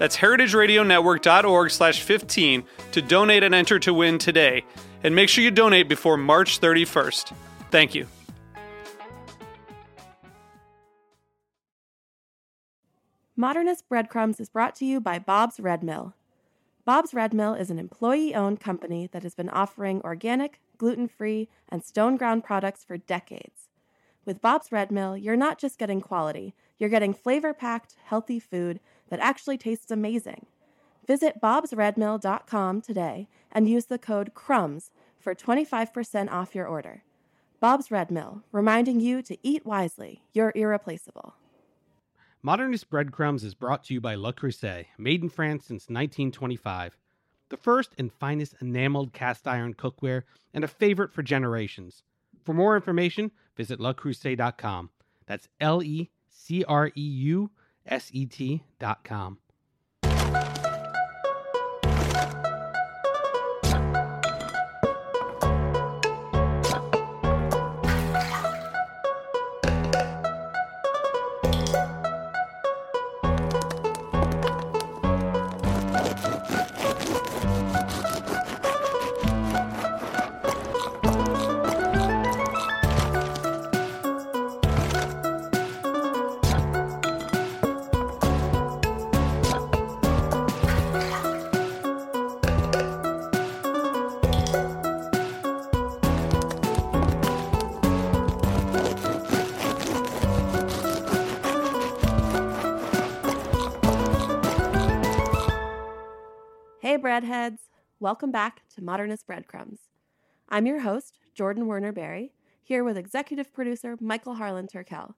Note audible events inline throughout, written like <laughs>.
That's heritageradionetwork.org slash 15 to donate and enter to win today. And make sure you donate before March 31st. Thank you. Modernist Breadcrumbs is brought to you by Bob's Red Mill. Bob's Red Mill is an employee owned company that has been offering organic, gluten free, and stone ground products for decades. With Bob's Red Mill, you're not just getting quality, you're getting flavor packed, healthy food that actually tastes amazing. Visit bobsredmill.com today and use the code CRUMBS for 25% off your order. Bob's Red Mill, reminding you to eat wisely. You're irreplaceable. Modernist Breadcrumbs is brought to you by Le Creuset, made in France since 1925. The first and finest enameled cast iron cookware and a favorite for generations. For more information, visit lecreuset.com. That's L E C R E U S E T.com. Hey, Welcome back to Modernist Breadcrumbs. I'm your host, Jordan Werner Berry, here with executive producer Michael Harlan Turkel.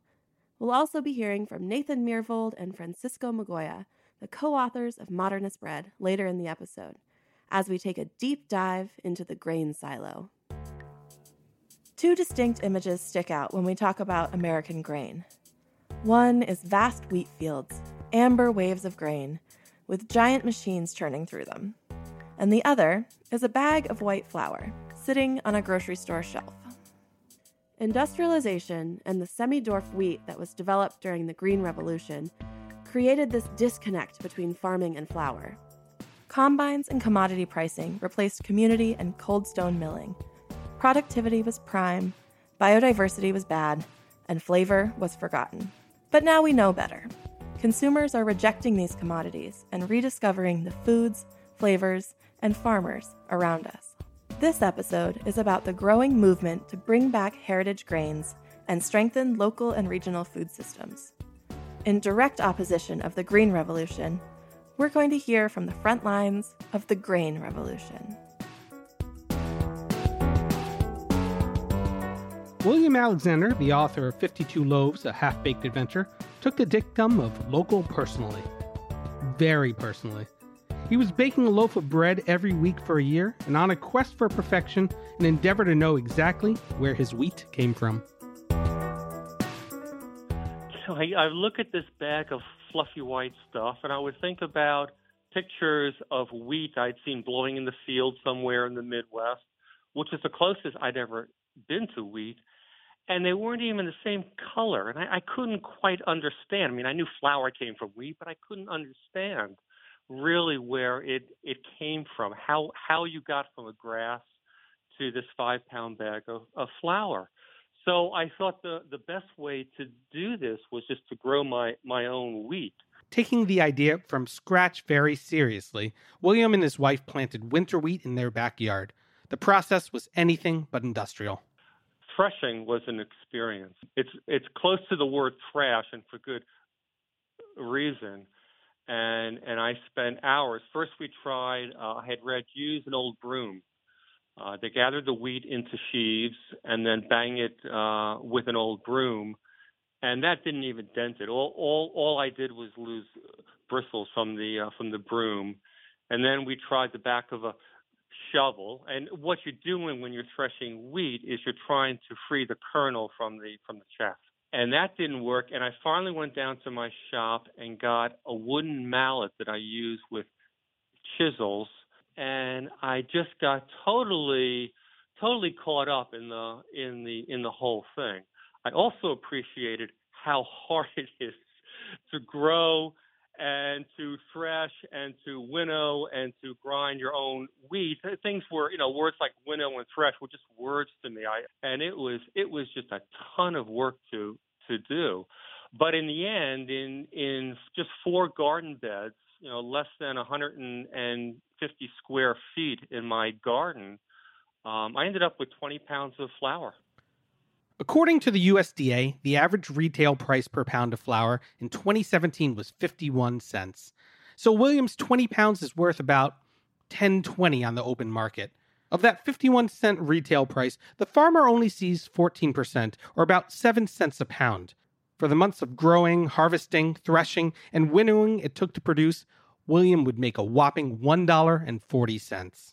We'll also be hearing from Nathan Myhrvold and Francisco Migoya, the co authors of Modernist Bread, later in the episode, as we take a deep dive into the grain silo. Two distinct images stick out when we talk about American grain. One is vast wheat fields, amber waves of grain, with giant machines churning through them. And the other is a bag of white flour sitting on a grocery store shelf. Industrialization and the semi dwarf wheat that was developed during the Green Revolution created this disconnect between farming and flour. Combines and commodity pricing replaced community and cold stone milling. Productivity was prime, biodiversity was bad, and flavor was forgotten. But now we know better. Consumers are rejecting these commodities and rediscovering the foods, flavors, and farmers around us. This episode is about the growing movement to bring back heritage grains and strengthen local and regional food systems. In direct opposition of the Green Revolution, we're going to hear from the front lines of the Grain Revolution. William Alexander, the author of 52 Loaves, A Half Baked Adventure, took the dictum of local personally. Very personally. He was baking a loaf of bread every week for a year and on a quest for perfection, an endeavor to know exactly where his wheat came from. So I, I look at this bag of fluffy white stuff and I would think about pictures of wheat I'd seen blowing in the field somewhere in the Midwest, which is the closest I'd ever been to wheat and they weren't even the same color. And I, I couldn't quite understand. I mean, I knew flour came from wheat, but I couldn't understand really where it it came from. How how you got from a grass to this five pound bag of, of flour. So I thought the the best way to do this was just to grow my my own wheat. Taking the idea from scratch very seriously, William and his wife planted winter wheat in their backyard. the process was anything but industrial. Threshing was an experience. It's it's close to the word thrash, and for good reason. And and I spent hours. First, we tried. Uh, I had read use an old broom. Uh, they gathered the wheat into sheaves and then bang it uh, with an old broom, and that didn't even dent it. All all all I did was lose bristles from the uh, from the broom, and then we tried the back of a shovel. And what you're doing when you're threshing wheat is you're trying to free the kernel from the from the chaff. And that didn't work. And I finally went down to my shop and got a wooden mallet that I use with chisels. And I just got totally, totally caught up in the in the in the whole thing. I also appreciated how <laughs> hard it is to grow and to thresh and to winnow and to grind your own wheat. Things were, you know, words like winnow and thresh were just words to me. I and it was it was just a ton of work to to do. But in the end, in in just four garden beds, you know, less than 150 square feet in my garden, um, I ended up with 20 pounds of flour. According to the USDA, the average retail price per pound of flour in 2017 was 51 cents. So Williams 20 pounds is worth about 10.20 on the open market. Of that 51 cent retail price, the farmer only sees 14% or about 7 cents a pound. For the months of growing, harvesting, threshing, and winnowing it took to produce, William would make a whopping $1.40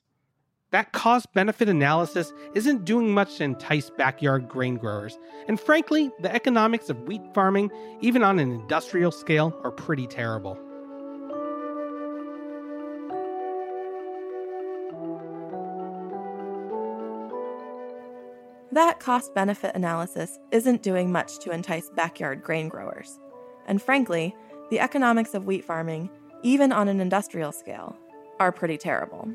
that cost benefit analysis isn't doing much to entice backyard grain growers. And frankly, the economics of wheat farming, even on an industrial scale, are pretty terrible. That cost benefit analysis isn't doing much to entice backyard grain growers. And frankly, the economics of wheat farming, even on an industrial scale, are pretty terrible.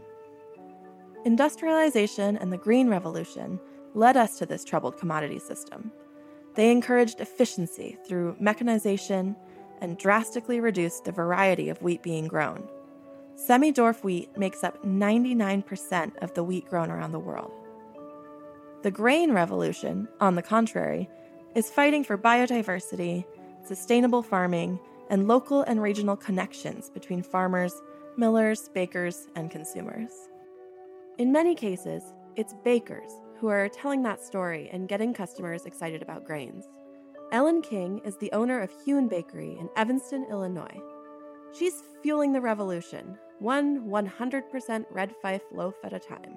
Industrialization and the Green Revolution led us to this troubled commodity system. They encouraged efficiency through mechanization and drastically reduced the variety of wheat being grown. Semi dwarf wheat makes up 99% of the wheat grown around the world. The Grain Revolution, on the contrary, is fighting for biodiversity, sustainable farming, and local and regional connections between farmers, millers, bakers, and consumers. In many cases, it's bakers who are telling that story and getting customers excited about grains. Ellen King is the owner of Hewn Bakery in Evanston, Illinois. She's fueling the revolution, one 100% red fife loaf at a time.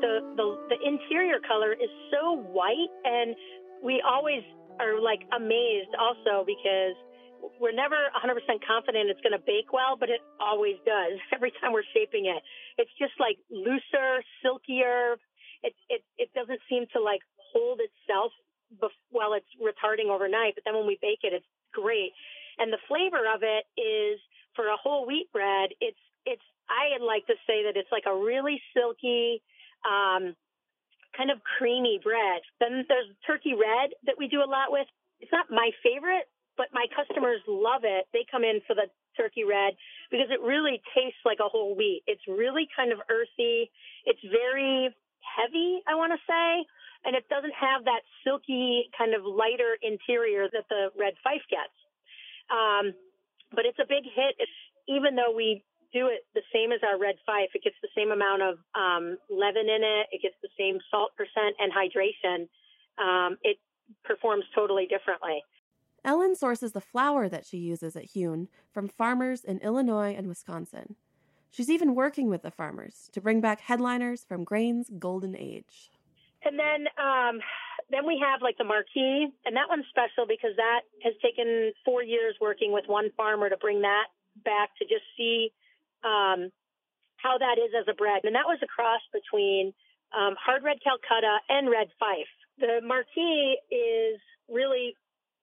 The, the, the interior color is so white, and we always are like amazed also because we're never 100% confident it's going to bake well, but it always does <laughs> every time we're shaping it. It's just like looser, silkier. It it it doesn't seem to like hold itself while it's retarding overnight, but then when we bake it, it's great. And the flavor of it is for a whole wheat bread. It's it's I like to say that it's like a really silky. Um, kind of creamy bread. Then there's turkey red that we do a lot with. It's not my favorite, but my customers love it. They come in for the turkey red because it really tastes like a whole wheat. It's really kind of earthy. It's very heavy, I want to say, and it doesn't have that silky kind of lighter interior that the red fife gets. Um, but it's a big hit. It's, even though we do it the same as our red fife, it gets the same amount of um, leaven in it. It gets the same salt percent and hydration. Um, it performs totally differently. Ellen sources the flour that she uses at Hewn from farmers in Illinois and Wisconsin. She's even working with the farmers to bring back headliners from grain's golden age. And then, um, then we have like the Marquis, and that one's special because that has taken four years working with one farmer to bring that back to just see um, how that is as a bread. And that was a cross between um, hard red Calcutta and red fife. The Marquis is really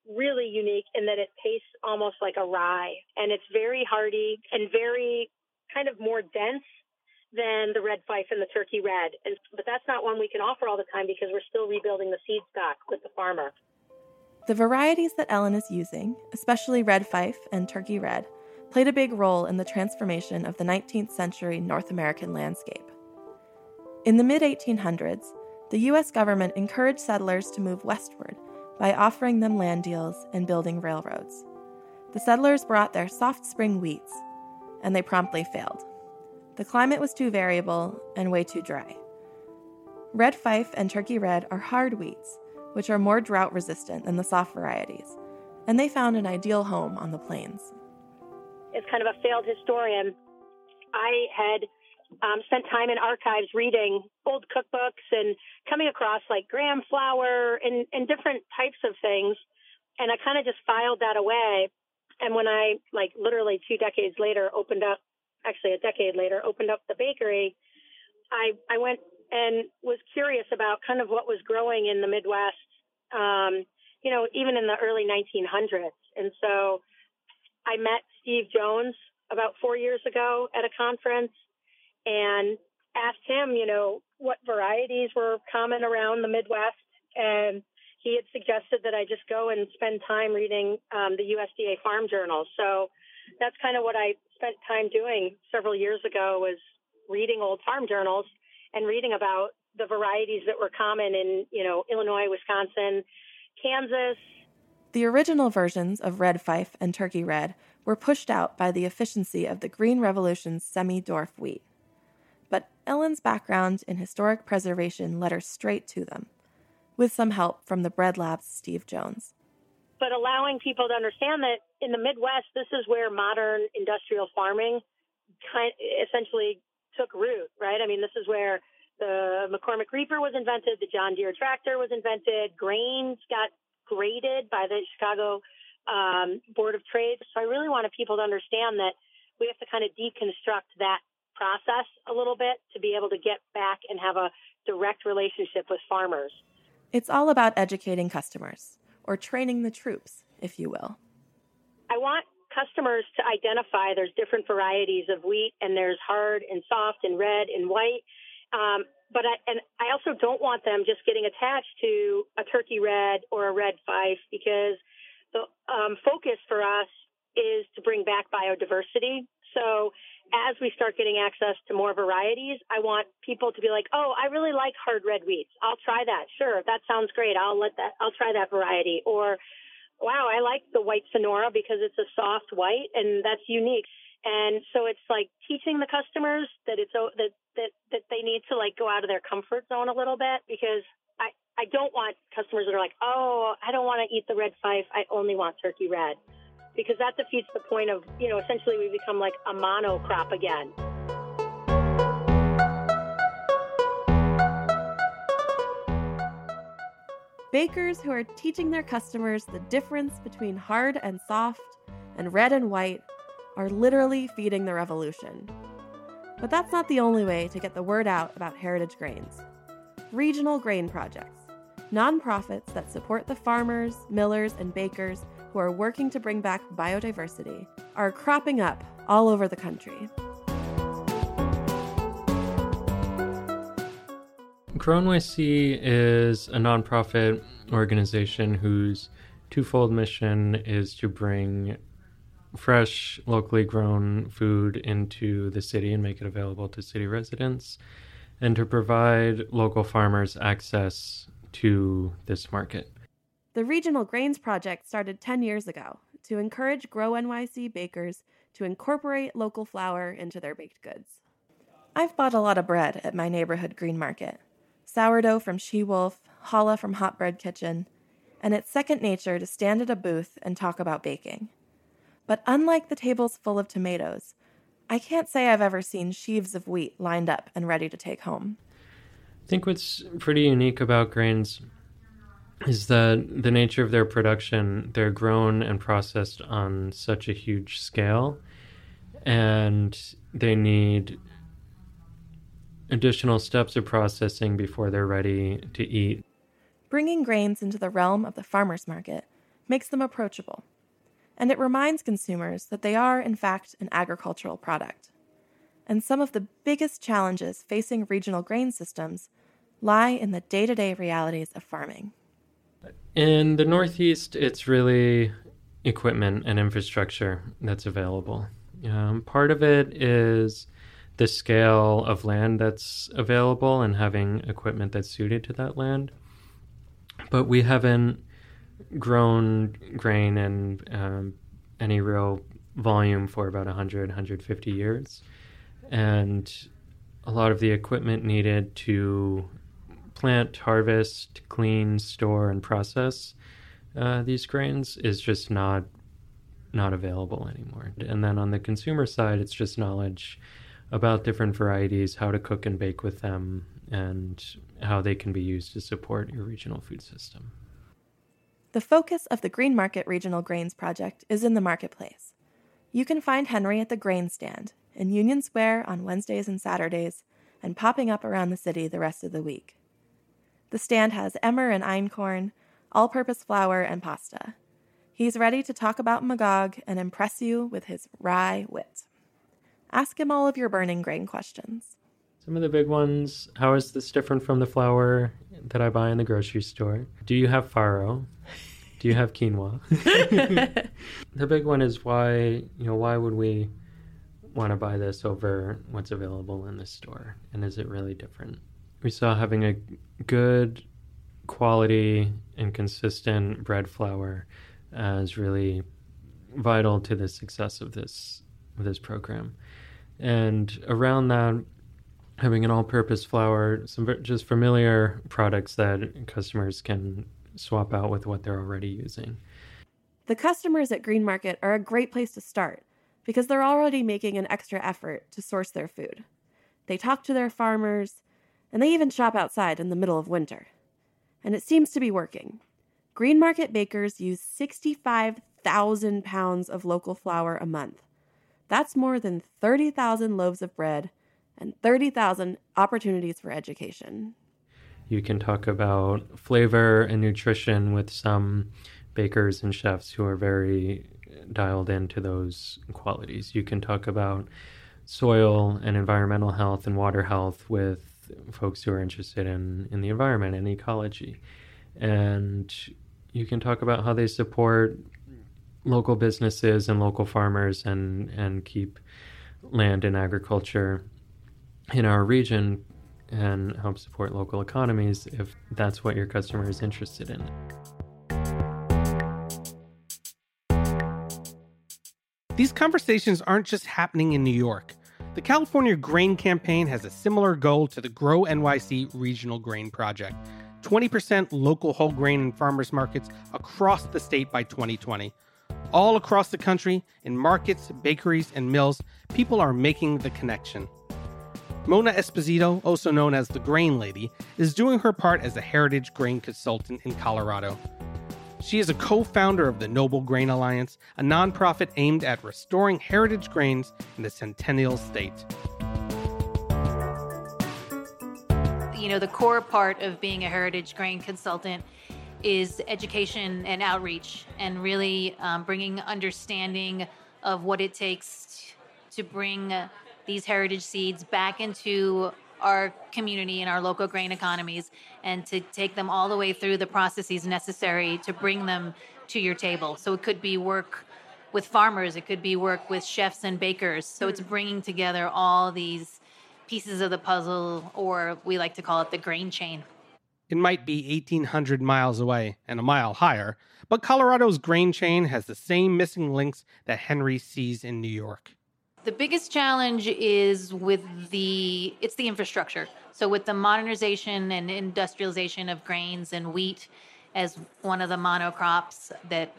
really unique in that it tastes almost like a rye and it's very hearty and very kind of more dense than the red fife and the turkey red. And, but that's not one we can offer all the time because we're still rebuilding the seed stock with the farmer. The varieties that Ellen is using, especially red fife and turkey red, played a big role in the transformation of the 19th century North American landscape. In the mid 1800s, the U.S. government encouraged settlers to move westward by offering them land deals and building railroads. The settlers brought their soft spring wheats, and they promptly failed. The climate was too variable and way too dry. Red Fife and Turkey Red are hard wheats, which are more drought resistant than the soft varieties, and they found an ideal home on the plains. As kind of a failed historian, I had um, spent time in archives reading old cookbooks and coming across like graham flour and, and different types of things. And I kind of just filed that away. And when I, like, literally two decades later, opened up, actually a decade later, opened up the bakery, I, I went and was curious about kind of what was growing in the Midwest, um, you know, even in the early 1900s. And so I met Steve Jones about four years ago at a conference and asked him, you know, what varieties were common around the Midwest. And he had suggested that I just go and spend time reading um, the USDA farm journals. So that's kind of what I spent time doing several years ago was reading old farm journals and reading about the varieties that were common in, you know, Illinois, Wisconsin, Kansas. The original versions of Red Fife and Turkey Red were pushed out by the efficiency of the Green Revolution's semi dwarf wheat. Ellen's background in historic preservation led her straight to them, with some help from the Bread Lab's Steve Jones. But allowing people to understand that in the Midwest, this is where modern industrial farming kind essentially took root, right? I mean, this is where the McCormick Reaper was invented, the John Deere tractor was invented, grains got graded by the Chicago um, Board of Trade. So I really wanted people to understand that we have to kind of deconstruct that process a little bit to be able to get back and have a direct relationship with farmers. It's all about educating customers, or training the troops, if you will. I want customers to identify there's different varieties of wheat, and there's hard and soft and red and white. Um, but I and I also don't want them just getting attached to a turkey red or a red fife because the um, focus for us is to bring back biodiversity. So as we start getting access to more varieties, I want people to be like, "Oh, I really like hard red wheats. I'll try that. Sure, that sounds great. I'll let that. I'll try that variety." Or, "Wow, I like the white Sonora because it's a soft white and that's unique." And so it's like teaching the customers that it's that that that they need to like go out of their comfort zone a little bit because I I don't want customers that are like, "Oh, I don't want to eat the red fife. I only want turkey red." Because that defeats the point of, you know, essentially we become like a monocrop again. Bakers who are teaching their customers the difference between hard and soft and red and white are literally feeding the revolution. But that's not the only way to get the word out about heritage grains. Regional grain projects, nonprofits that support the farmers, millers, and bakers who are working to bring back biodiversity are cropping up all over the country. Grow is a nonprofit organization whose twofold mission is to bring fresh, locally grown food into the city and make it available to city residents, and to provide local farmers access to this market. The Regional Grains Project started 10 years ago to encourage Grow NYC bakers to incorporate local flour into their baked goods. I've bought a lot of bread at my neighborhood green market sourdough from She Wolf, challah from Hot Bread Kitchen, and it's second nature to stand at a booth and talk about baking. But unlike the tables full of tomatoes, I can't say I've ever seen sheaves of wheat lined up and ready to take home. I think what's pretty unique about grains is that the nature of their production, they're grown and processed on such a huge scale, and they need additional steps of processing before they're ready to eat. Bringing grains into the realm of the farmer's market makes them approachable, and it reminds consumers that they are, in fact, an agricultural product. And some of the biggest challenges facing regional grain systems lie in the day to day realities of farming. In the Northeast, it's really equipment and infrastructure that's available. Um, part of it is the scale of land that's available and having equipment that's suited to that land. But we haven't grown grain in um, any real volume for about 100, 150 years. And a lot of the equipment needed to plant, harvest, clean, store, and process uh, these grains is just not not available anymore. And then on the consumer side, it's just knowledge about different varieties, how to cook and bake with them, and how they can be used to support your regional food system. The focus of the Greenmarket Regional Grains Project is in the marketplace. You can find Henry at the grain stand in Union Square on Wednesdays and Saturdays, and popping up around the city the rest of the week. The stand has emmer and einkorn, all purpose flour, and pasta. He's ready to talk about Magog and impress you with his wry wit. Ask him all of your burning grain questions. Some of the big ones how is this different from the flour that I buy in the grocery store? Do you have farro? Do you have quinoa? <laughs> the big one is why, you know, why would we want to buy this over what's available in the store? And is it really different? We saw having a good quality and consistent bread flour as really vital to the success of this of this program. And around that, having an all-purpose flour, some just familiar products that customers can swap out with what they're already using. The customers at Greenmarket are a great place to start because they're already making an extra effort to source their food. They talk to their farmers, and they even shop outside in the middle of winter. And it seems to be working. Greenmarket bakers use 65,000 pounds of local flour a month. That's more than 30,000 loaves of bread and 30,000 opportunities for education. You can talk about flavor and nutrition with some bakers and chefs who are very dialed into those qualities. You can talk about soil and environmental health and water health with folks who are interested in, in the environment and ecology. And you can talk about how they support local businesses and local farmers and, and keep land and agriculture in our region and help support local economies if that's what your customer is interested in. These conversations aren't just happening in New York. The California Grain Campaign has a similar goal to the Grow NYC Regional Grain Project 20% local whole grain in farmers markets across the state by 2020. All across the country, in markets, bakeries, and mills, people are making the connection. Mona Esposito, also known as the Grain Lady, is doing her part as a heritage grain consultant in Colorado. She is a co founder of the Noble Grain Alliance, a nonprofit aimed at restoring heritage grains in the Centennial State. You know, the core part of being a heritage grain consultant is education and outreach, and really um, bringing understanding of what it takes to bring these heritage seeds back into our community and our local grain economies and to take them all the way through the processes necessary to bring them to your table. So it could be work with farmers, it could be work with chefs and bakers. So it's hmm. bringing together all these pieces of the puzzle, or we like to call it the grain chain. It might be 1,800 miles away and a mile higher, but Colorado's grain chain has the same missing links that Henry sees in New York. The biggest challenge is with the it's the infrastructure. So with the modernization and industrialization of grains and wheat as one of the monocrops that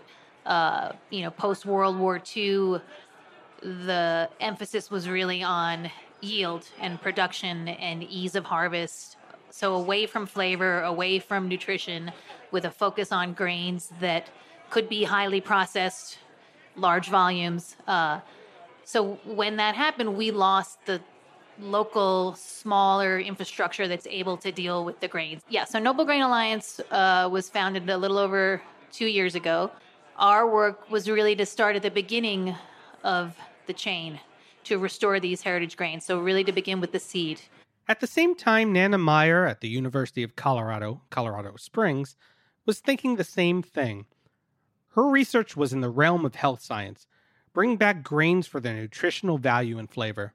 uh, you know post World War II, the emphasis was really on yield and production and ease of harvest. So away from flavor, away from nutrition, with a focus on grains that could be highly processed, large volumes. Uh, so when that happened, we lost the local smaller infrastructure that's able to deal with the grains. Yeah, so Noble Grain Alliance uh, was founded a little over two years ago. Our work was really to start at the beginning of the chain to restore these heritage grains. So really to begin with the seed. At the same time, Nanna Meyer at the University of Colorado, Colorado Springs, was thinking the same thing. Her research was in the realm of health science, bring back grains for their nutritional value and flavor.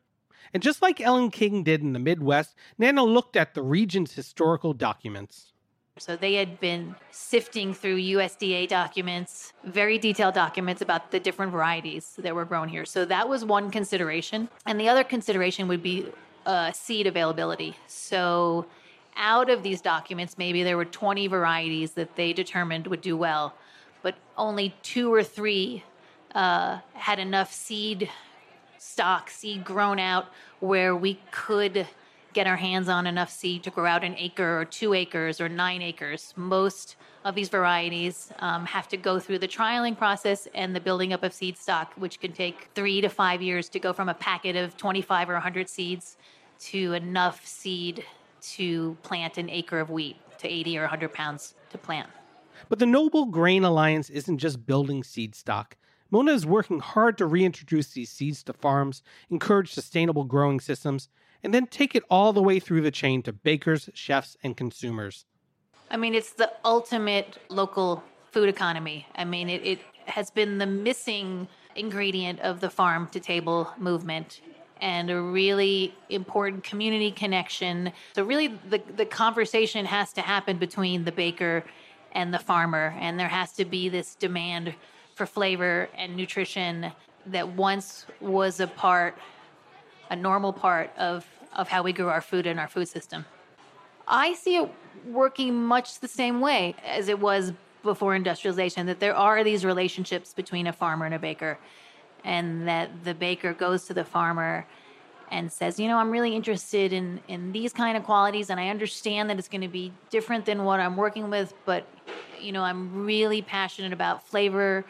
And just like Ellen King did in the Midwest, Nanna looked at the region's historical documents. So they had been sifting through USDA documents, very detailed documents about the different varieties that were grown here. So that was one consideration. And the other consideration would be uh, seed availability. So out of these documents, maybe there were 20 varieties that they determined would do well, but only two or three uh, had enough seed stock, seed grown out, where we could get our hands on enough seed to grow out an acre or two acres or nine acres. Most of these varieties um, have to go through the trialing process and the building up of seed stock, which can take three to five years to go from a packet of 25 or 100 seeds to enough seed to plant an acre of wheat to 80 or 100 pounds to plant. But the Noble Grain Alliance isn't just building seed stock. Mona is working hard to reintroduce these seeds to farms, encourage sustainable growing systems, and then take it all the way through the chain to bakers, chefs, and consumers. I mean, it's the ultimate local food economy. I mean, it, it has been the missing ingredient of the farm to table movement and a really important community connection. So, really, the, the conversation has to happen between the baker and the farmer, and there has to be this demand for flavor and nutrition that once was a part, a normal part of, of how we grew our food in our food system. I see it working much the same way as it was before industrialization, that there are these relationships between a farmer and a baker, and that the baker goes to the farmer and says, you know, I'm really interested in in these kind of qualities, and I understand that it's going to be different than what I'm working with, but you know, I'm really passionate about flavor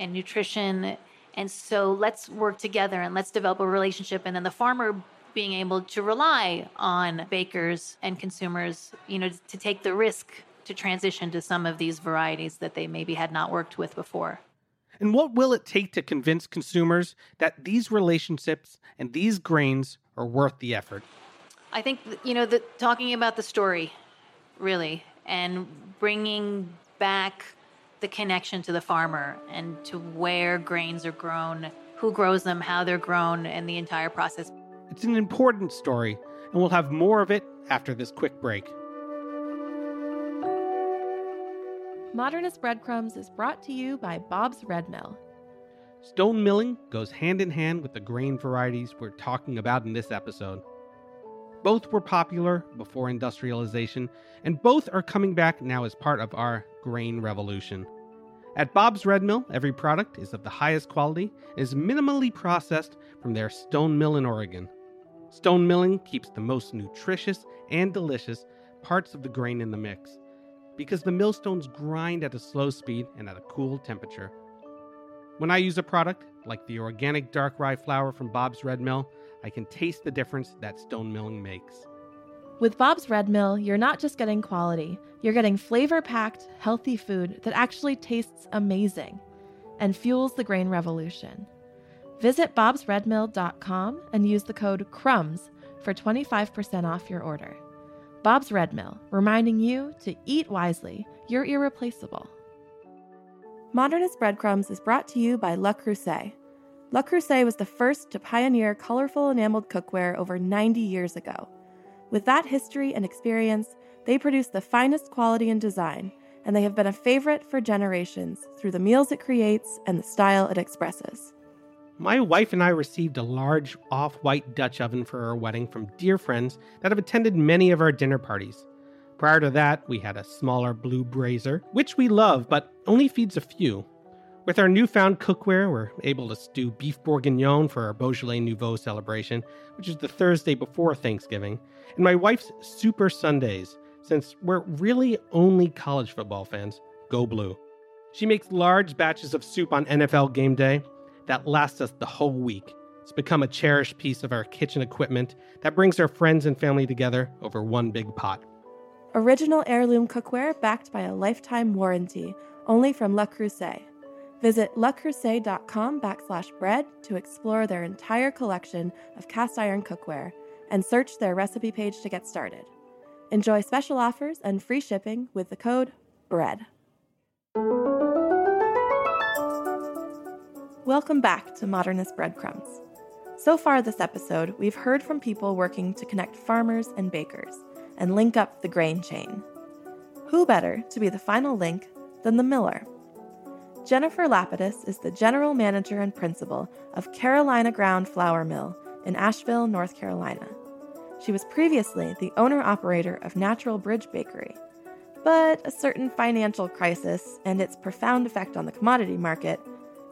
and nutrition, and so let's work together and let's develop a relationship. And then the farmer being able to rely on bakers and consumers, you know, to take the risk to transition to some of these varieties that they maybe had not worked with before. And what will it take to convince consumers that these relationships and these grains are worth the effort? I think, you know, the, talking about the story, really, and bringing back the connection to the farmer and to where grains are grown, who grows them, how they're grown, and the entire process. It's an important story, and we'll have more of it after this quick break. Modernist Breadcrumbs is brought to you by Bob's Red Mill. Stone milling goes hand in hand with the grain varieties we're talking about in this episode. Both were popular before industrialization, and both are coming back now as part of our grain revolution. At Bob's Red Mill, every product is of the highest quality and is minimally processed from their stone mill in Oregon. Stone milling keeps the most nutritious and delicious parts of the grain in the mix because the millstones grind at a slow speed and at a cool temperature. When I use a product like the organic dark rye flour from Bob's Red Mill, I can taste the difference that stone milling makes. With Bob's Red Mill, you're not just getting quality, you're getting flavor packed, healthy food that actually tastes amazing and fuels the grain revolution. Visit bobsredmill.com and use the code CRUMBS for 25% off your order. Bob's Red Mill, reminding you to eat wisely. You're irreplaceable. Modernist Breadcrumbs is brought to you by Le Creuset. Le Creuset was the first to pioneer colorful enameled cookware over 90 years ago. With that history and experience, they produce the finest quality and design, and they have been a favorite for generations through the meals it creates and the style it expresses. My wife and I received a large off white Dutch oven for our wedding from dear friends that have attended many of our dinner parties. Prior to that, we had a smaller blue brazier, which we love but only feeds a few. With our newfound cookware, we're able to stew beef bourguignon for our Beaujolais Nouveau celebration, which is the Thursday before Thanksgiving, and my wife's Super Sundays, since we're really only college football fans. Go blue. She makes large batches of soup on NFL game day, that lasts us the whole week. It's become a cherished piece of our kitchen equipment that brings our friends and family together over one big pot. Original heirloom cookware backed by a lifetime warranty, only from La Creuset. Visit lecreuset.com backslash bread to explore their entire collection of cast iron cookware and search their recipe page to get started. Enjoy special offers and free shipping with the code BREAD. Welcome back to Modernist Breadcrumbs. So far this episode, we've heard from people working to connect farmers and bakers and link up the grain chain. Who better to be the final link than the miller? Jennifer Lapidus is the general manager and principal of Carolina Ground Flour Mill in Asheville, North Carolina. She was previously the owner operator of Natural Bridge Bakery. But a certain financial crisis and its profound effect on the commodity market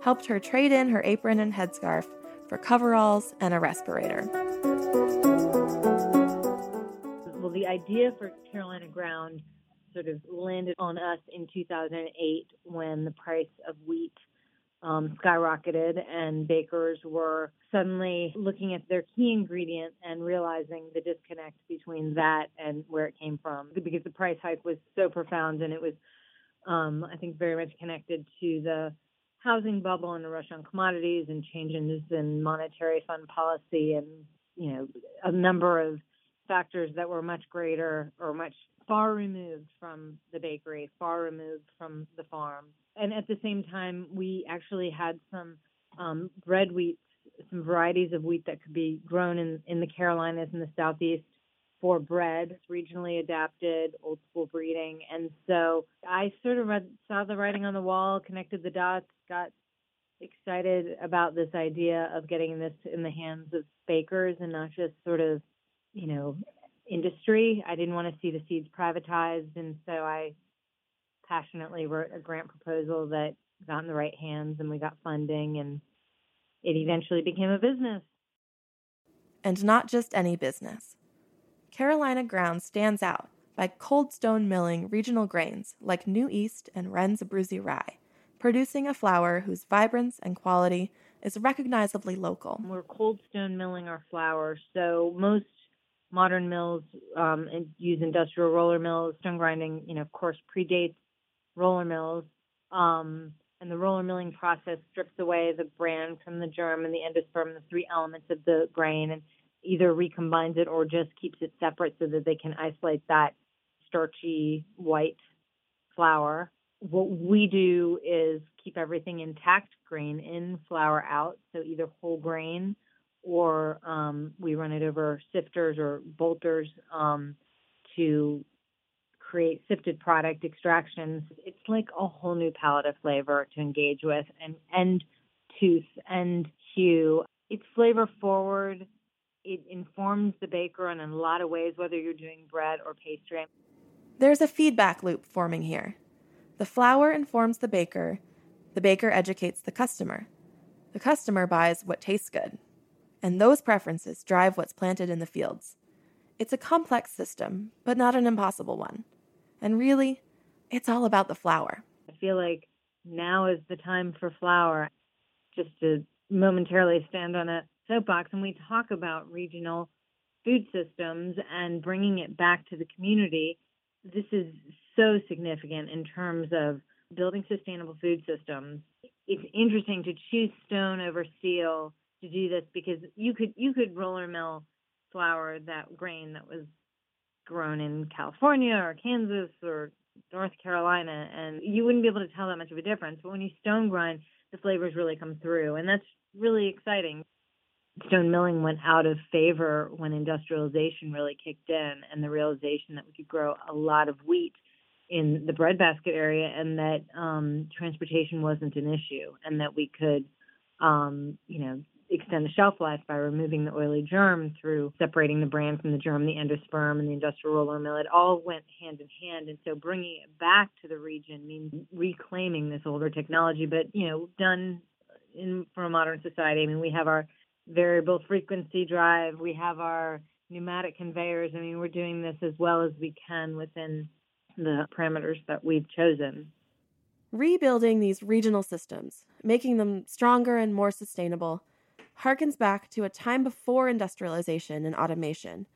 helped her trade in her apron and headscarf for coveralls and a respirator. Well, the idea for Carolina Ground sort of landed on us in 2008 when the price of wheat um, skyrocketed and bakers were suddenly looking at their key ingredient and realizing the disconnect between that and where it came from. Because the price hike was so profound and it was um, I think very much connected to the housing bubble and the rush on commodities and changes in monetary fund policy and you know a number of factors that were much greater or much far removed from the bakery, far removed from the farm. And at the same time, we actually had some um, bread wheat, some varieties of wheat that could be grown in, in the Carolinas and the Southeast for bread, regionally adapted, old school breeding. And so I sort of read, saw the writing on the wall, connected the dots, got excited about this idea of getting this in the hands of bakers and not just sort of, you know, industry. I didn't want to see the seeds privatized, and so I passionately wrote a grant proposal that got in the right hands, and we got funding, and it eventually became a business. And not just any business. Carolina Ground stands out by cold stone milling regional grains like NuEast and Wrens Abruzzi Rye, producing a flour whose vibrance and quality is recognizably local. We're cold stone milling our flour, so most modern mills um, and use industrial roller mills. Stone grinding, you know, of course, predates roller mills. Um, and the roller milling process strips away the bran from the germ and the endosperm, the three elements of the grain, and either recombines it or just keeps it separate so that they can isolate that starchy white flour. What we do is keep everything intact, grain in, flour out, so either whole grain or um, we run it over sifters or bolters um, to create sifted product extractions. It's like a whole new palette of flavor to engage with and end tooth and hue. It's flavor forward. It informs the baker in a lot of ways, whether you're doing bread or pastry. There's a feedback loop forming here. The flour informs the baker, the baker educates the customer. The customer buys what tastes good and those preferences drive what's planted in the fields. It's a complex system, but not an impossible one. And really, it's all about the flour. I feel like now is the time for flour. Just to momentarily stand on a soapbox and we talk about regional food systems and bringing it back to the community. This is so significant in terms of building sustainable food systems. It's interesting to choose stone over steel to do this because you could you could roller mill flour that grain that was grown in California or Kansas or North Carolina and you wouldn't be able to tell that much of a difference. But when you stone grind, the flavors really come through and that's really exciting. Stone milling went out of favor when industrialization really kicked in and the realization that we could grow a lot of wheat in the breadbasket area and that um, transportation wasn't an issue and that we could um, you know, extend the shelf life by removing the oily germ through separating the bran from the germ, the endosperm, and the industrial roller mill. It all went hand in hand. And so bringing it back to the region means reclaiming this older technology, but, you know, done uh, in for a modern society. I mean, we have our variable frequency drive, we have our pneumatic conveyors. I mean, we're doing this as well as we can within the parameters that we've chosen. Rebuilding these regional systems, making them stronger and more sustainable, harkens back to a time before industrialization and automation.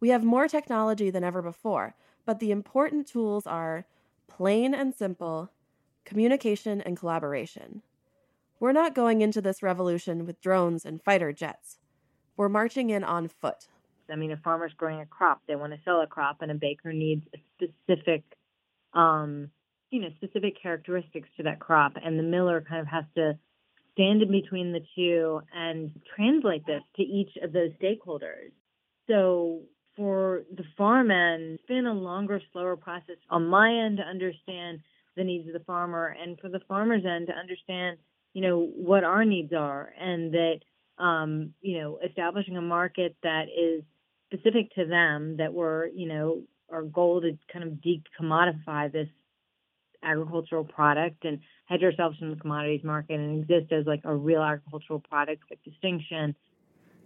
We have more technology than ever before, but the important tools are plain and simple communication and collaboration. We're not going into this revolution with drones and fighter jets. We're marching in on foot. I mean, a farmer's growing a crop, they want to sell a crop, and a baker needs a specific, um, you know, specific characteristics to that crop, and the miller kind of has to stand in between the two and translate this to each of those stakeholders. So for the farm end, it's been a longer, slower process on my end to understand the needs of the farmer and for the farmer's end to understand, you know, what our needs are and that, um, you know, establishing a market that is specific to them that we're, you know, our goal to kind of decommodify this agricultural product and hedge ourselves from the commodities market and exist as like a real agricultural product with distinction.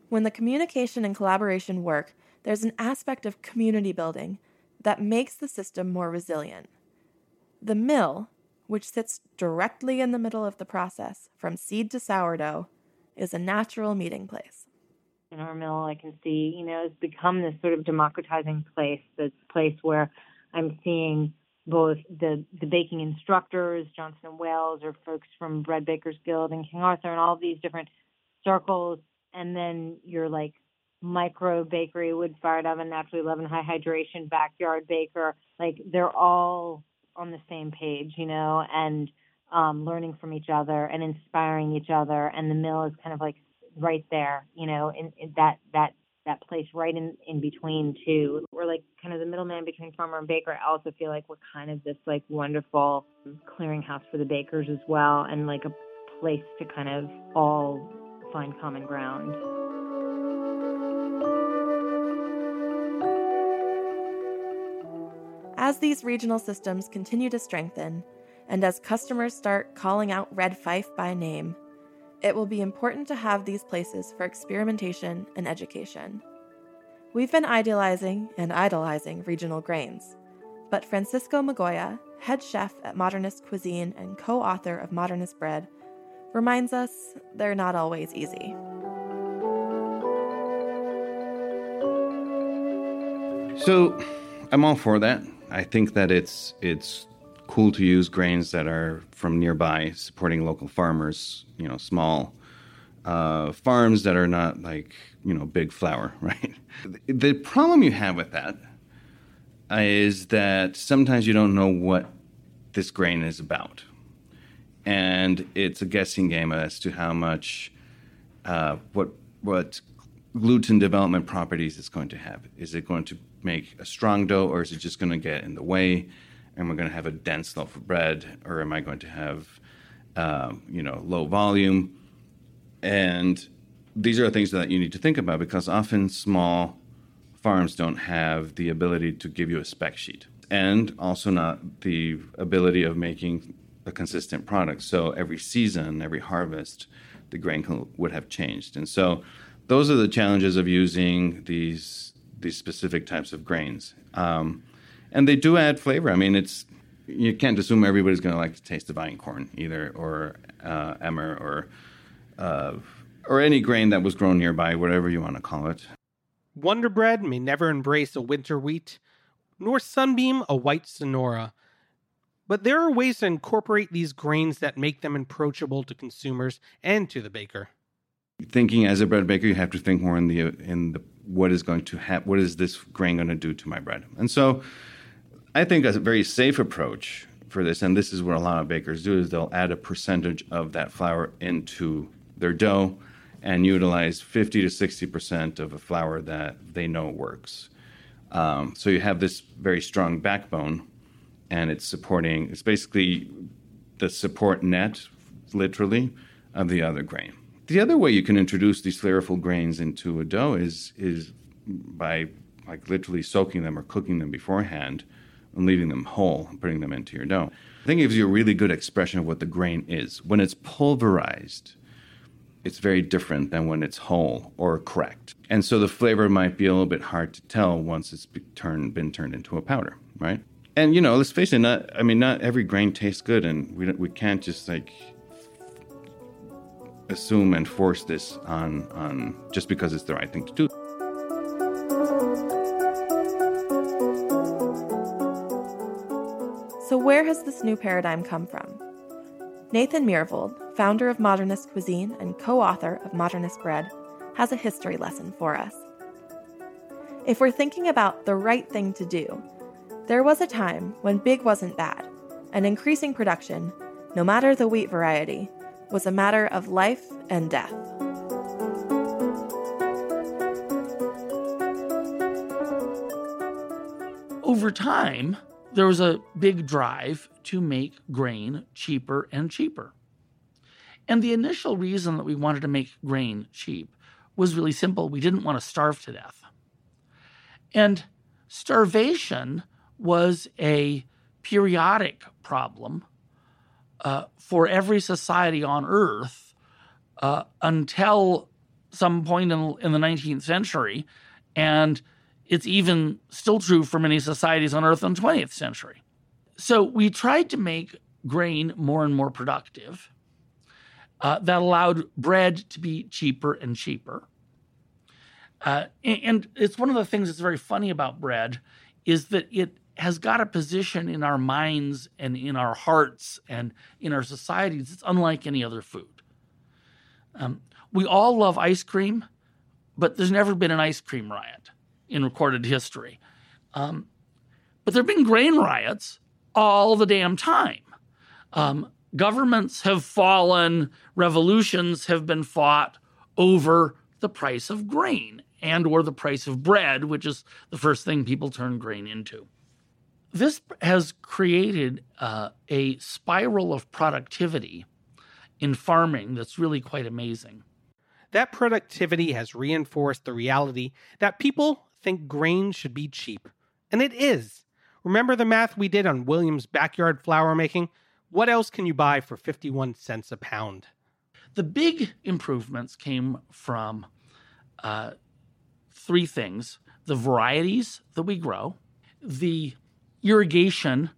When the communication and collaboration work, there's an aspect of community building that makes the system more resilient. The mill, which sits directly in the middle of the process from seed to sourdough, is a natural meeting place. In our mill, I can see, you know, it's become this sort of democratizing place, this place where I'm seeing both the, the baking instructors, Johnson and Wales, or folks from Bread Bakers Guild and King Arthur, and all these different circles, and then your like micro bakery, wood fired oven, naturally leavened, high hydration, backyard baker, like they're all on the same page, you know, and um, learning from each other and inspiring each other. And the mill is kind of like right there, you know, in, in that that that place right in in between too. We're like kind of the middleman between farmer and baker. I also feel like we're kind of this like wonderful clearinghouse for the bakers as well, and like a place to kind of all find common ground. As these regional systems continue to strengthen, and as customers start calling out Red Fife by name, it will be important to have these places for experimentation and education. We've been idealizing and idolizing regional grains, but Francisco Migoya, head chef at Modernist Cuisine and co author of Modernist Bread, reminds us they're not always easy. So, I'm all for that. I think that it's it's cool to use grains that are from nearby, supporting local farmers. You know, small uh, farms that are not like you know big flour, <laughs> right? The problem you have with that is that sometimes you don't know what this grain is about, and it's a guessing game as to how much uh, what what gluten development properties it's going to have. Is it going to make a strong dough, or is it just going to get in the way? Am I going to have a dense loaf of bread, or am I going to have, um, you know, low volume? And these are things that you need to think about because often small farms don't have the ability to give you a spec sheet, and also not the ability of making a consistent product. So every season, every harvest, the grain would have changed, and so those are the challenges of using these these specific types of grains. Um, and they do add flavor. I mean, it's you can't assume everybody's going to like to taste the einkorn either, or uh, emmer, or uh, or any grain that was grown nearby, whatever you want to call it. Wonder Bread may never embrace a winter wheat, nor Sunbeam a white Sonora. But there are ways to incorporate these grains that make them approachable to consumers and to the baker. Thinking as a bread baker, you have to think more in the in the what is going to happen. What is this grain going to do to my bread? And so, I think a very safe approach for this, and this is what a lot of bakers do, is they'll add a percentage of that flour into their dough and utilize 50 to 60 percent of a flour that they know works. Um, so you have this very strong backbone, and it's supporting. It's basically the support net, literally, of the other grain. The other way you can introduce these flavorful grains into a dough is is by like literally soaking them or cooking them beforehand and leaving them whole and putting them into your dough. I think it gives you a really good expression of what the grain is. When it's pulverized, it's very different than when it's whole or cracked. And so the flavor might be a little bit hard to tell once it's be turned, been turned into a powder, right? And you know, let's face it, not I mean not every grain tastes good and we we can't just like assume and force this on on just because it's the right thing to do. Has this new paradigm come from? Nathan Myhrvold, founder of Modernist Cuisine and co author of Modernist Bread, has a history lesson for us. If we're thinking about the right thing to do, there was a time when big wasn't bad, and increasing production, no matter the wheat variety, was a matter of life and death. Over time, there was a big drive to make grain cheaper and cheaper. And the initial reason that we wanted to make grain cheap was really simple. We didn't want to starve to death. And starvation was a periodic problem uh, for every society on Earth uh, until some point in, in the 19th century. And it's even still true for many societies on Earth in the 20th century. So we tried to make grain more and more productive. Uh, that allowed bread to be cheaper and cheaper. Uh, and it's one of the things that's very funny about bread is that it has got a position in our minds and in our hearts and in our societies. It's unlike any other food. Um, we all love ice cream, but there's never been an ice cream riot in recorded history. Um, but there have been grain riots all the damn time. Um, governments have fallen, revolutions have been fought over the price of grain and or the price of bread, which is the first thing people turn grain into. This has created uh, a spiral of productivity in farming that's really quite amazing. That productivity has reinforced the reality that people think grain should be cheap. And it is. Remember the math we did on Williams' backyard flour making? What else can you buy for 51 cents a pound? The big improvements came from uh, three things the varieties that we grow, the irrigation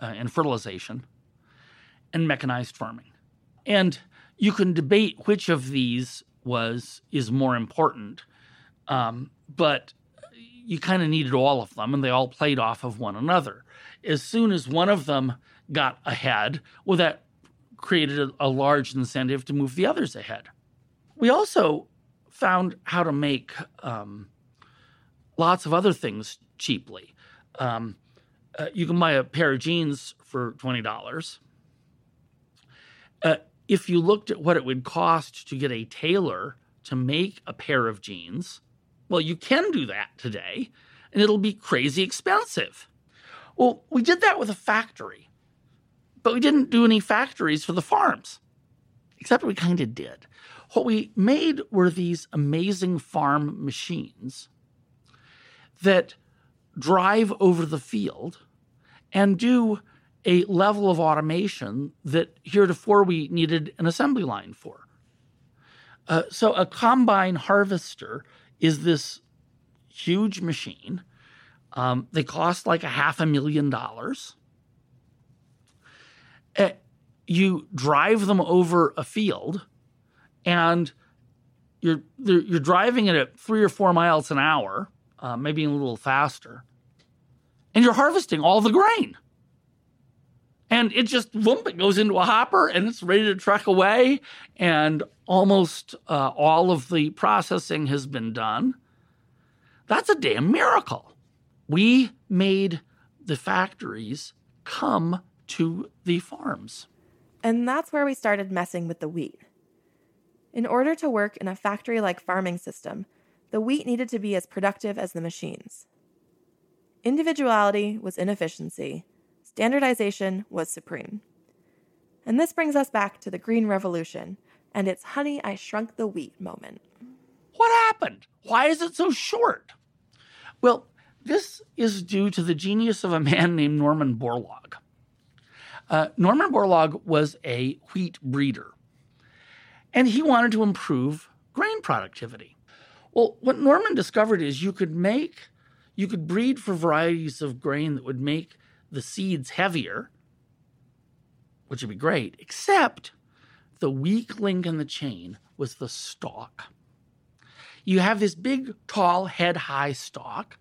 uh, and fertilization, and mechanized farming. And you can debate which of these was is more important, um, but you kind of needed all of them, and they all played off of one another. As soon as one of them got ahead, well, that created a, a large incentive to move the others ahead. We also found how to make um, lots of other things cheaply. Um, uh, you can buy a pair of jeans for twenty dollars. Uh, if you looked at what it would cost to get a tailor to make a pair of jeans, well, you can do that today, and it'll be crazy expensive. Well, we did that with a factory but we didn't do any factories for the farms, except we kind of did. What we made were these amazing farm machines that drive over the field and do a level of automation that heretofore we needed an assembly line for. Uh, so, a combine harvester is this huge machine. Um, they cost like a half a million dollars. Uh, you drive them over a field and you're you're driving it at three or four miles an hour, uh, maybe a little faster, and you're harvesting all the grain. And it just whoop, it goes into a hopper and it's ready to truck away. And almost uh, all of the processing has been done. That's a damn miracle. We made the factories come to the farms. And that's where we started messing with the wheat. In order to work in a factory like farming system, the wheat needed to be as productive as the machines. Individuality was inefficiency, standardization was supreme. And this brings us back to the Green Revolution and its honey, I shrunk the wheat moment. What happened? Why is it so short? Well, this is due to the genius of a man named Norman Borlaug. Uh, Norman Borlaug was a wheat breeder, and he wanted to improve grain productivity. Well, what Norman discovered is you could make, you could breed for varieties of grain that would make the seeds heavier, which would be great, except the weak link in the chain was the stalk. You have this big, tall, head high stalk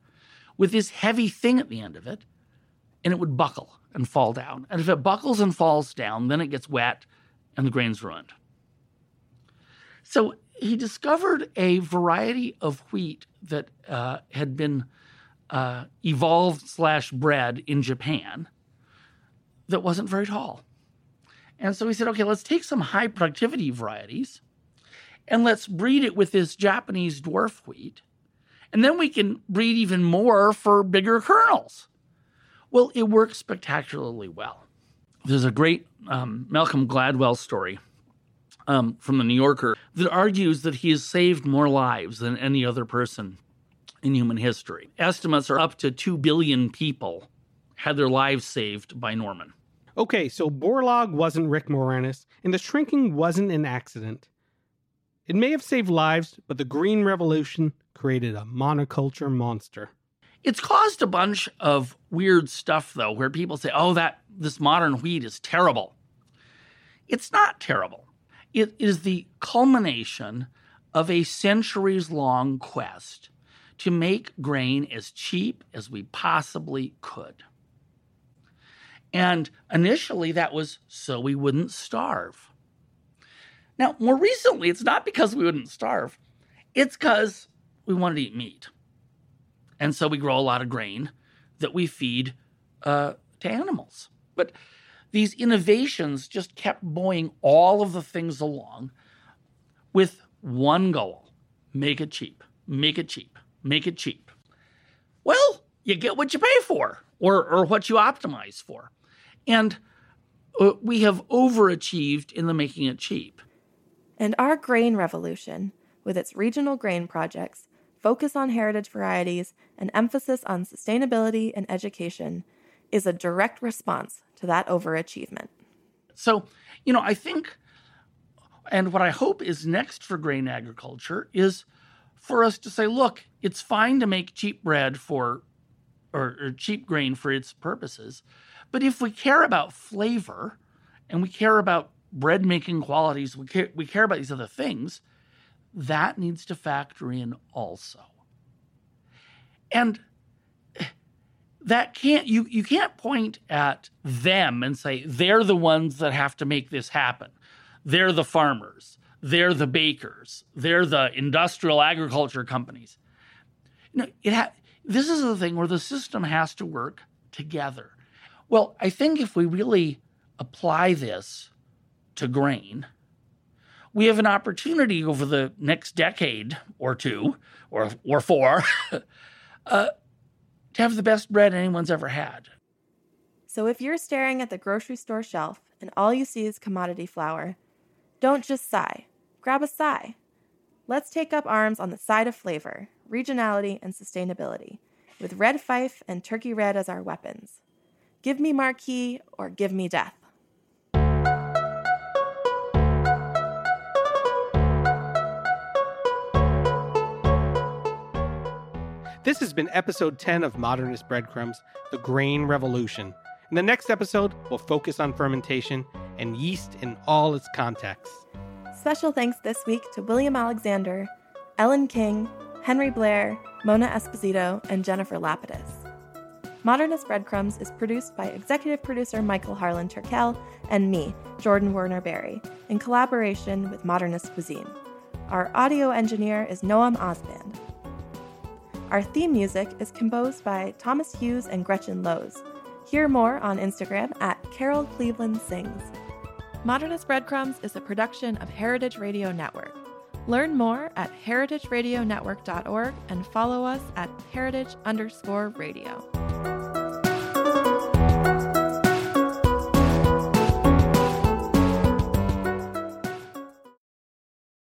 with this heavy thing at the end of it, and it would buckle and fall down. And if it buckles and falls down, then it gets wet and the grain's ruined. So he discovered a variety of wheat that uh, had been uh, evolved slash bred in Japan that wasn't very tall. And so we said, okay, let's take some high productivity varieties and let's breed it with this Japanese dwarf wheat. And then we can breed even more for bigger kernels. Well, it works spectacularly well. There's a great um, Malcolm Gladwell story um, from the New Yorker that argues that he has saved more lives than any other person in human history. Estimates are up to 2 billion people had their lives saved by Norman. Okay, so Borlaug wasn't Rick Moranis, and the shrinking wasn't an accident. It may have saved lives, but the Green Revolution created a monoculture monster. It's caused a bunch of weird stuff though, where people say, "Oh, that this modern wheat is terrible." It's not terrible. It is the culmination of a centuries long quest to make grain as cheap as we possibly could. And initially, that was so we wouldn't starve. Now, more recently, it's not because we wouldn't starve, it's because we wanted to eat meat. And so we grow a lot of grain that we feed uh, to animals. But these innovations just kept buoying all of the things along with one goal make it cheap, make it cheap, make it cheap. Well, you get what you pay for or, or what you optimize for. And uh, we have overachieved in the making it cheap. And our grain revolution, with its regional grain projects, focus on heritage varieties, and emphasis on sustainability and education, is a direct response to that overachievement. So, you know, I think, and what I hope is next for grain agriculture is for us to say, look, it's fine to make cheap bread for, or, or cheap grain for its purposes, but if we care about flavor and we care about bread making qualities, we care, we care about these other things, that needs to factor in also. And that can't you you can't point at them and say they're the ones that have to make this happen. They're the farmers, they're the bakers, they're the industrial agriculture companies. You know, it ha- this is the thing where the system has to work together. Well, I think if we really apply this to grain, we have an opportunity over the next decade or two or or four <laughs> uh, to have the best bread anyone's ever had. So if you're staring at the grocery store shelf and all you see is commodity flour, don't just sigh. Grab a sigh. Let's take up arms on the side of flavor, regionality, and sustainability, with Red Fife and Turkey Red as our weapons. Give me Marquis or give me death. This has been episode 10 of Modernist Breadcrumbs The Grain Revolution. In the next episode, we'll focus on fermentation and yeast in all its contexts. Special thanks this week to William Alexander, Ellen King, Henry Blair, Mona Esposito, and Jennifer Lapidus. Modernist Breadcrumbs is produced by executive producer Michael Harlan Turkel and me, Jordan Werner Berry, in collaboration with Modernist Cuisine. Our audio engineer is Noam Osband. Our theme music is composed by Thomas Hughes and Gretchen Lohse. Hear more on Instagram at Carol Cleveland Sings. Modernist Breadcrumbs is a production of Heritage Radio Network. Learn more at heritageradionetwork.org and follow us at heritage underscore radio.